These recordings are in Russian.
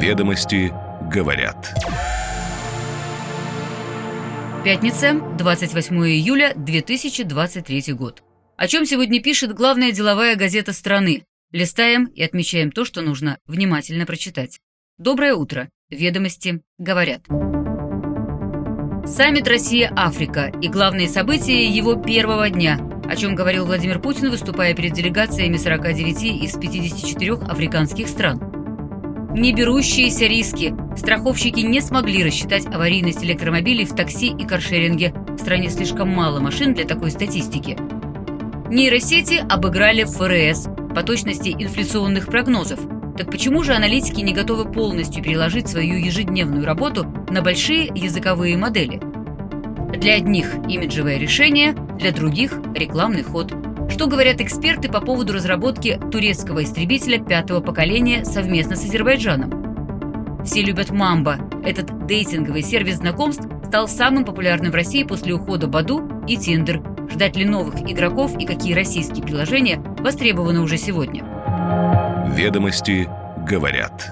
Ведомости говорят. Пятница, 28 июля 2023 год. О чем сегодня пишет главная деловая газета страны? Листаем и отмечаем то, что нужно внимательно прочитать. Доброе утро. Ведомости говорят. Саммит Россия-Африка и главные события его первого дня, о чем говорил Владимир Путин, выступая перед делегациями 49 из 54 африканских стран. Не берущиеся риски. Страховщики не смогли рассчитать аварийность электромобилей в такси и каршеринге. В стране слишком мало машин для такой статистики. Нейросети обыграли ФРС по точности инфляционных прогнозов – так почему же аналитики не готовы полностью переложить свою ежедневную работу на большие языковые модели? Для одних имиджевое решение, для других рекламный ход. Что говорят эксперты по поводу разработки турецкого истребителя пятого поколения совместно с Азербайджаном? Все любят Мамба. Этот дейтинговый сервис знакомств стал самым популярным в России после ухода Баду и Тиндер. Ждать ли новых игроков и какие российские приложения востребованы уже сегодня? Ведомости говорят.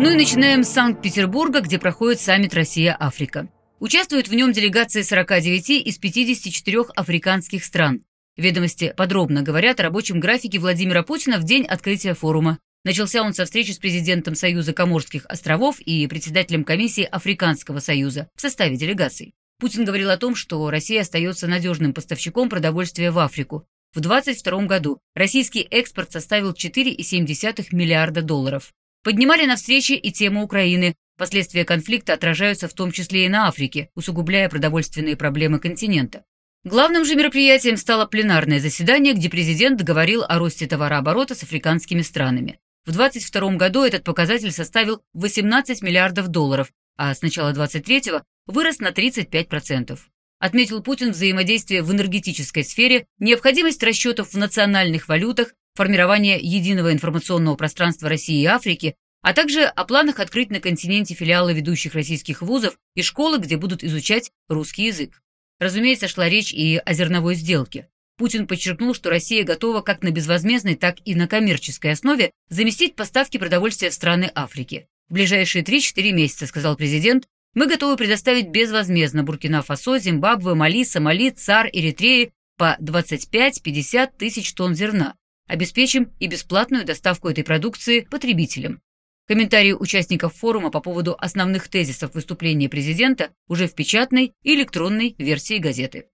Ну и начинаем с Санкт-Петербурга, где проходит саммит Россия-Африка. Участвуют в нем делегации 49 из 54 африканских стран. Ведомости подробно говорят о рабочем графике Владимира Путина в день открытия форума. Начался он со встречи с президентом Союза Коморских островов и председателем комиссии Африканского союза в составе делегаций. Путин говорил о том, что Россия остается надежным поставщиком продовольствия в Африку, в 2022 году российский экспорт составил 4,7 миллиарда долларов. Поднимали на встрече и тему Украины. Последствия конфликта отражаются в том числе и на Африке, усугубляя продовольственные проблемы континента. Главным же мероприятием стало пленарное заседание, где президент говорил о росте товарооборота с африканскими странами. В 2022 году этот показатель составил 18 миллиардов долларов, а с начала 2023 вырос на 35% отметил Путин взаимодействие в энергетической сфере, необходимость расчетов в национальных валютах, формирование единого информационного пространства России и Африки, а также о планах открыть на континенте филиалы ведущих российских вузов и школы, где будут изучать русский язык. Разумеется, шла речь и о зерновой сделке. Путин подчеркнул, что Россия готова как на безвозмездной, так и на коммерческой основе заместить поставки продовольствия в страны Африки. В ближайшие 3-4 месяца, сказал президент, мы готовы предоставить безвозмездно Буркина-Фасо, Зимбабве, Мали, Сомали, ЦАР, Эритреи по 25-50 тысяч тонн зерна. Обеспечим и бесплатную доставку этой продукции потребителям. Комментарии участников форума по поводу основных тезисов выступления президента уже в печатной и электронной версии газеты.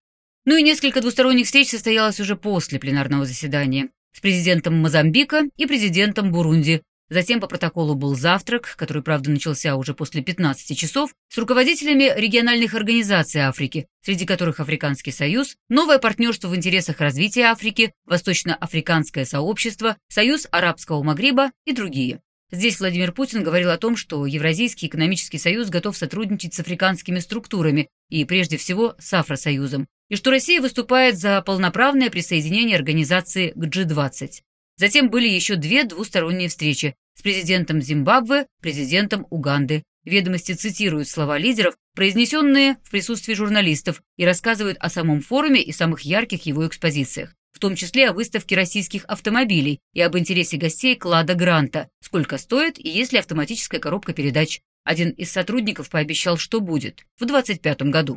Ну и несколько двусторонних встреч состоялось уже после пленарного заседания с президентом Мозамбика и президентом Бурунди Затем по протоколу был завтрак, который, правда, начался уже после 15 часов, с руководителями региональных организаций Африки, среди которых Африканский союз, новое партнерство в интересах развития Африки, Восточно-Африканское сообщество, Союз Арабского Магриба и другие. Здесь Владимир Путин говорил о том, что Евразийский экономический союз готов сотрудничать с африканскими структурами и, прежде всего, с Афросоюзом, и что Россия выступает за полноправное присоединение организации к G20. Затем были еще две двусторонние встречи с президентом Зимбабве, президентом Уганды. Ведомости цитируют слова лидеров, произнесенные в присутствии журналистов, и рассказывают о самом форуме и самых ярких его экспозициях, том числе о выставке российских автомобилей и об интересе гостей к Лада Гранта, сколько стоит и есть ли автоматическая коробка передач. Один из сотрудников пообещал, что будет в 2025 году.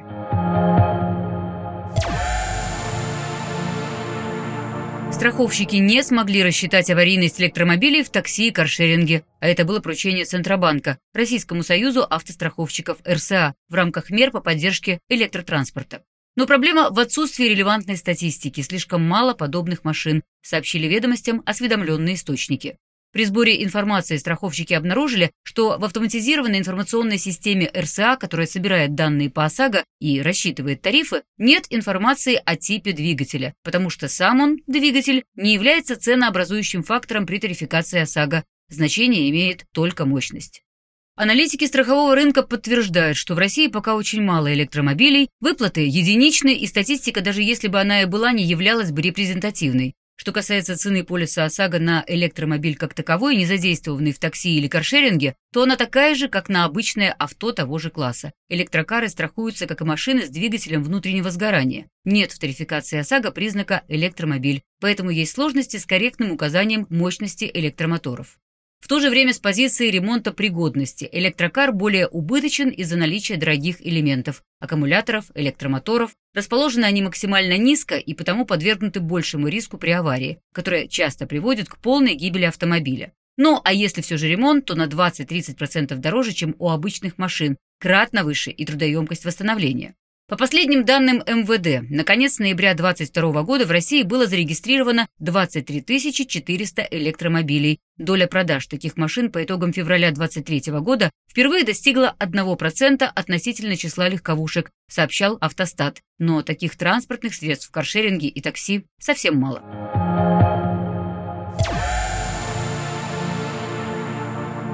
Страховщики не смогли рассчитать аварийность электромобилей в такси и каршеринге, а это было поручение Центробанка, Российскому союзу автостраховщиков РСА в рамках мер по поддержке электротранспорта. Но проблема в отсутствии релевантной статистики, слишком мало подобных машин, сообщили ведомостям осведомленные источники. При сборе информации страховщики обнаружили, что в автоматизированной информационной системе РСА, которая собирает данные по ОСАГО и рассчитывает тарифы, нет информации о типе двигателя, потому что сам он, двигатель, не является ценообразующим фактором при тарификации ОСАГО. Значение имеет только мощность. Аналитики страхового рынка подтверждают, что в России пока очень мало электромобилей, выплаты единичны, и статистика, даже если бы она и была, не являлась бы репрезентативной. Что касается цены полиса ОСАГО на электромобиль как таковой, не задействованный в такси или каршеринге, то она такая же, как на обычное авто того же класса. Электрокары страхуются, как и машины с двигателем внутреннего сгорания. Нет в тарификации ОСАГО признака электромобиль, поэтому есть сложности с корректным указанием мощности электромоторов. В то же время с позиции ремонта пригодности электрокар более убыточен из-за наличия дорогих элементов – аккумуляторов, электромоторов. Расположены они максимально низко и потому подвергнуты большему риску при аварии, которая часто приводит к полной гибели автомобиля. Ну, а если все же ремонт, то на 20-30% дороже, чем у обычных машин, кратно выше и трудоемкость восстановления. По последним данным МВД, на конец ноября 2022 года в России было зарегистрировано 23 400 электромобилей. Доля продаж таких машин по итогам февраля 2023 года впервые достигла 1% относительно числа легковушек, сообщал Автостат. Но таких транспортных средств в каршеринге и такси совсем мало.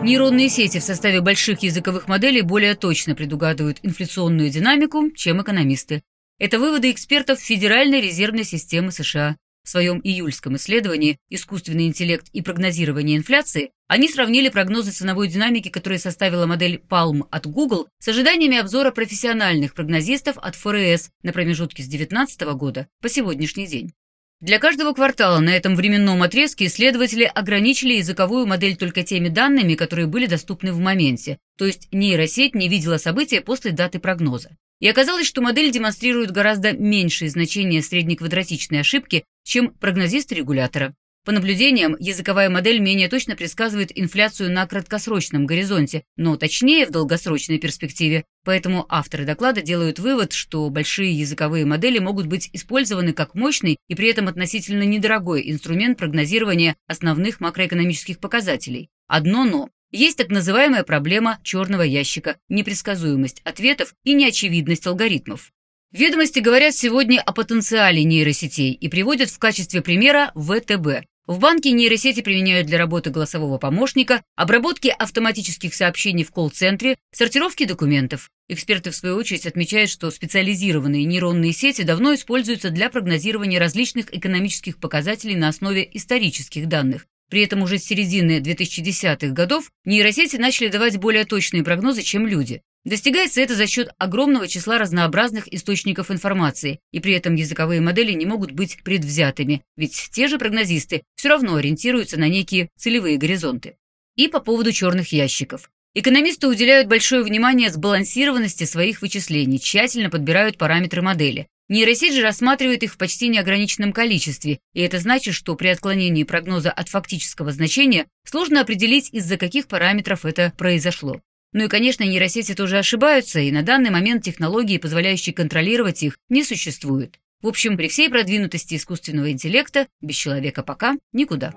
Нейронные сети в составе больших языковых моделей более точно предугадывают инфляционную динамику, чем экономисты. Это выводы экспертов Федеральной резервной системы США. В своем июльском исследовании «Искусственный интеллект и прогнозирование инфляции» они сравнили прогнозы ценовой динамики, которые составила модель Palm от Google, с ожиданиями обзора профессиональных прогнозистов от ФРС на промежутке с 2019 года по сегодняшний день. Для каждого квартала на этом временном отрезке исследователи ограничили языковую модель только теми данными, которые были доступны в моменте, то есть нейросеть не видела события после даты прогноза. И оказалось, что модель демонстрирует гораздо меньшие значения среднеквадратичной ошибки, чем прогнозист регулятора. По наблюдениям, языковая модель менее точно предсказывает инфляцию на краткосрочном горизонте, но точнее в долгосрочной перспективе. Поэтому авторы доклада делают вывод, что большие языковые модели могут быть использованы как мощный и при этом относительно недорогой инструмент прогнозирования основных макроэкономических показателей. Одно «но». Есть так называемая проблема черного ящика, непредсказуемость ответов и неочевидность алгоритмов. Ведомости говорят сегодня о потенциале нейросетей и приводят в качестве примера ВТБ. В банке нейросети применяют для работы голосового помощника, обработки автоматических сообщений в колл-центре, сортировки документов. Эксперты, в свою очередь, отмечают, что специализированные нейронные сети давно используются для прогнозирования различных экономических показателей на основе исторических данных. При этом уже с середины 2010-х годов нейросети начали давать более точные прогнозы, чем люди. Достигается это за счет огромного числа разнообразных источников информации, и при этом языковые модели не могут быть предвзятыми, ведь те же прогнозисты все равно ориентируются на некие целевые горизонты. И по поводу черных ящиков. Экономисты уделяют большое внимание сбалансированности своих вычислений, тщательно подбирают параметры модели. Нейросеть же рассматривает их в почти неограниченном количестве, и это значит, что при отклонении прогноза от фактического значения сложно определить, из-за каких параметров это произошло. Ну и, конечно, нейросети тоже ошибаются, и на данный момент технологии, позволяющие контролировать их, не существует. В общем, при всей продвинутости искусственного интеллекта без человека пока никуда.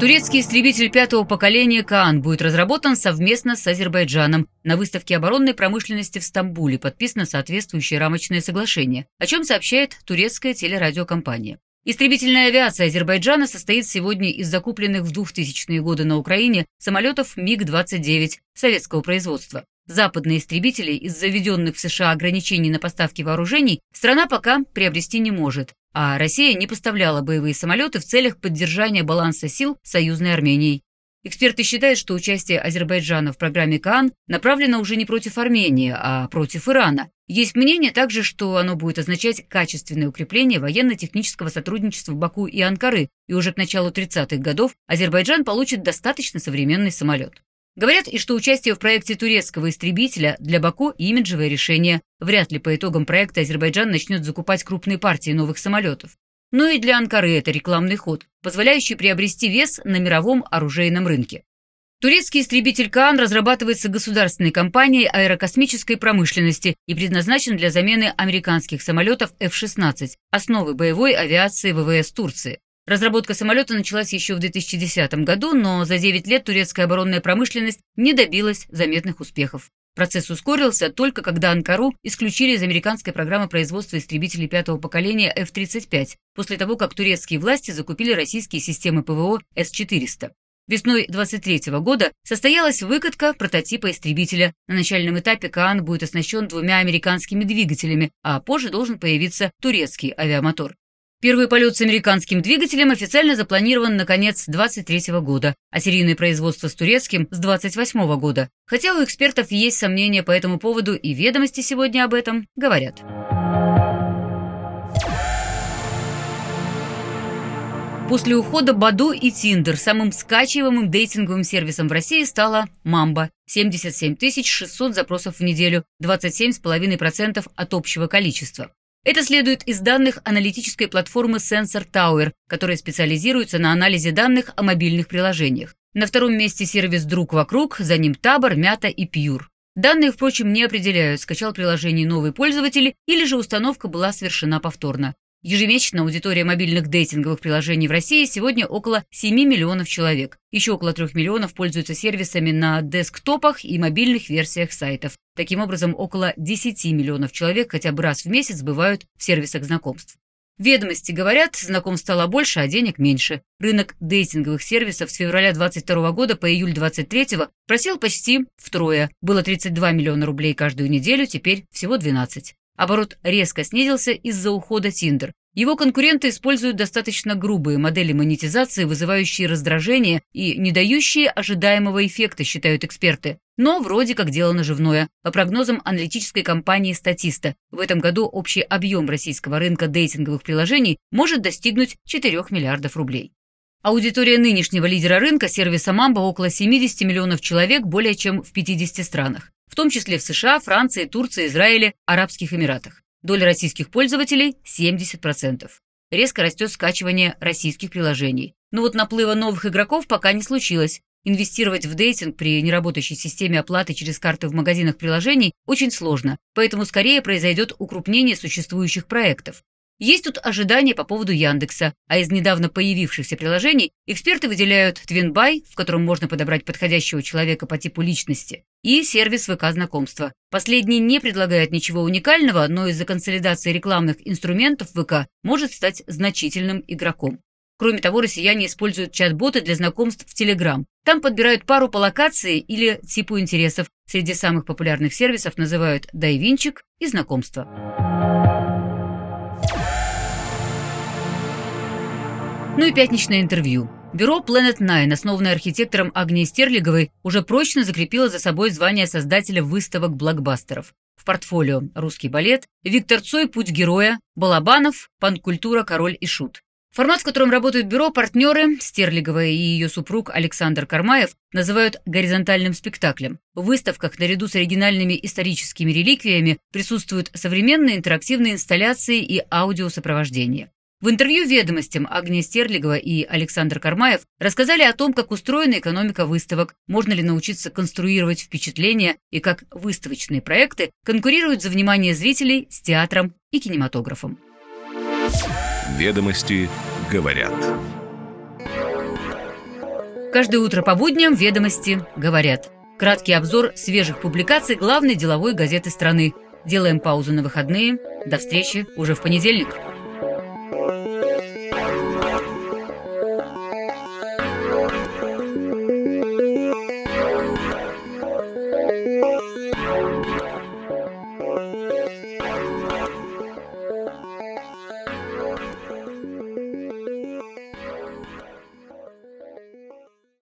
Турецкий истребитель пятого поколения «Каан» будет разработан совместно с Азербайджаном. На выставке оборонной промышленности в Стамбуле подписано соответствующее рамочное соглашение, о чем сообщает турецкая телерадиокомпания. Истребительная авиация Азербайджана состоит сегодня из закупленных в 2000-е годы на Украине самолетов МиГ-29 советского производства. Западные истребители из заведенных в США ограничений на поставки вооружений страна пока приобрести не может, а Россия не поставляла боевые самолеты в целях поддержания баланса сил союзной Арменией. Эксперты считают, что участие Азербайджана в программе КААН направлено уже не против Армении, а против Ирана. Есть мнение также, что оно будет означать качественное укрепление военно-технического сотрудничества Баку и Анкары, и уже к началу 30-х годов Азербайджан получит достаточно современный самолет. Говорят и что участие в проекте турецкого истребителя для Баку – имиджевое решение. Вряд ли по итогам проекта Азербайджан начнет закупать крупные партии новых самолетов. Но и для Анкары это рекламный ход, позволяющий приобрести вес на мировом оружейном рынке. Турецкий истребитель Каан разрабатывается государственной компанией аэрокосмической промышленности и предназначен для замены американских самолетов F-16, основы боевой авиации ВВС Турции. Разработка самолета началась еще в 2010 году, но за 9 лет турецкая оборонная промышленность не добилась заметных успехов. Процесс ускорился только когда Анкару исключили из американской программы производства истребителей пятого поколения F-35, после того, как турецкие власти закупили российские системы ПВО С-400. Весной 23 года состоялась выкатка прототипа истребителя. На начальном этапе Каан будет оснащен двумя американскими двигателями, а позже должен появиться турецкий авиамотор. Первый полет с американским двигателем официально запланирован на конец 2023 года, а серийное производство с турецким – с 2028 года. Хотя у экспертов есть сомнения по этому поводу, и ведомости сегодня об этом говорят. После ухода Баду и Тиндер самым скачиваемым дейтинговым сервисом в России стала Мамба. 77 600 запросов в неделю, 27,5% от общего количества. Это следует из данных аналитической платформы Sensor Tower, которая специализируется на анализе данных о мобильных приложениях. На втором месте сервис «Друг вокруг», за ним Табор, Мята и Пьюр. Данные, впрочем, не определяют, скачал приложение новый пользователь или же установка была совершена повторно. Ежемесячно аудитория мобильных дейтинговых приложений в России сегодня около 7 миллионов человек. Еще около 3 миллионов пользуются сервисами на десктопах и мобильных версиях сайтов. Таким образом, около 10 миллионов человек хотя бы раз в месяц бывают в сервисах знакомств. Ведомости говорят, знакомств стало больше, а денег меньше. Рынок дейтинговых сервисов с февраля 22 года по июль 23 просел почти втрое. Было 32 миллиона рублей каждую неделю, теперь всего 12. Оборот резко снизился из-за ухода Tinder. Его конкуренты используют достаточно грубые модели монетизации, вызывающие раздражение и не дающие ожидаемого эффекта, считают эксперты. Но вроде как дело наживное. По прогнозам аналитической компании «Статиста», в этом году общий объем российского рынка дейтинговых приложений может достигнуть 4 миллиардов рублей. Аудитория нынешнего лидера рынка сервиса Мамба около 70 миллионов человек более чем в 50 странах в том числе в США, Франции, Турции, Израиле, Арабских Эмиратах. Доля российских пользователей – 70%. Резко растет скачивание российских приложений. Но вот наплыва новых игроков пока не случилось. Инвестировать в дейтинг при неработающей системе оплаты через карты в магазинах приложений очень сложно, поэтому скорее произойдет укрупнение существующих проектов. Есть тут ожидания по поводу Яндекса, а из недавно появившихся приложений эксперты выделяют TwinBuy, в котором можно подобрать подходящего человека по типу личности, и сервис ВК-знакомства. Последний не предлагает ничего уникального, но из-за консолидации рекламных инструментов ВК может стать значительным игроком. Кроме того, россияне используют чат-боты для знакомств в Telegram. Там подбирают пару по локации или типу интересов. Среди самых популярных сервисов называют Дайвинчик и знакомство. Ну и пятничное интервью. Бюро Planet Nine, основанное архитектором Агнией Стерлиговой, уже прочно закрепило за собой звание создателя выставок блокбастеров. В портфолио «Русский балет», «Виктор Цой. Путь героя», «Балабанов», «Панкультура. Король и шут». Формат, в котором работают бюро, партнеры, Стерлигова и ее супруг Александр Кармаев, называют горизонтальным спектаклем. В выставках наряду с оригинальными историческими реликвиями присутствуют современные интерактивные инсталляции и аудиосопровождение. В интервью «Ведомостям» Агния Стерлигова и Александр Кармаев рассказали о том, как устроена экономика выставок, можно ли научиться конструировать впечатления и как выставочные проекты конкурируют за внимание зрителей с театром и кинематографом. «Ведомости говорят». Каждое утро по будням «Ведомости говорят». Краткий обзор свежих публикаций главной деловой газеты страны. Делаем паузу на выходные. До встречи уже в понедельник.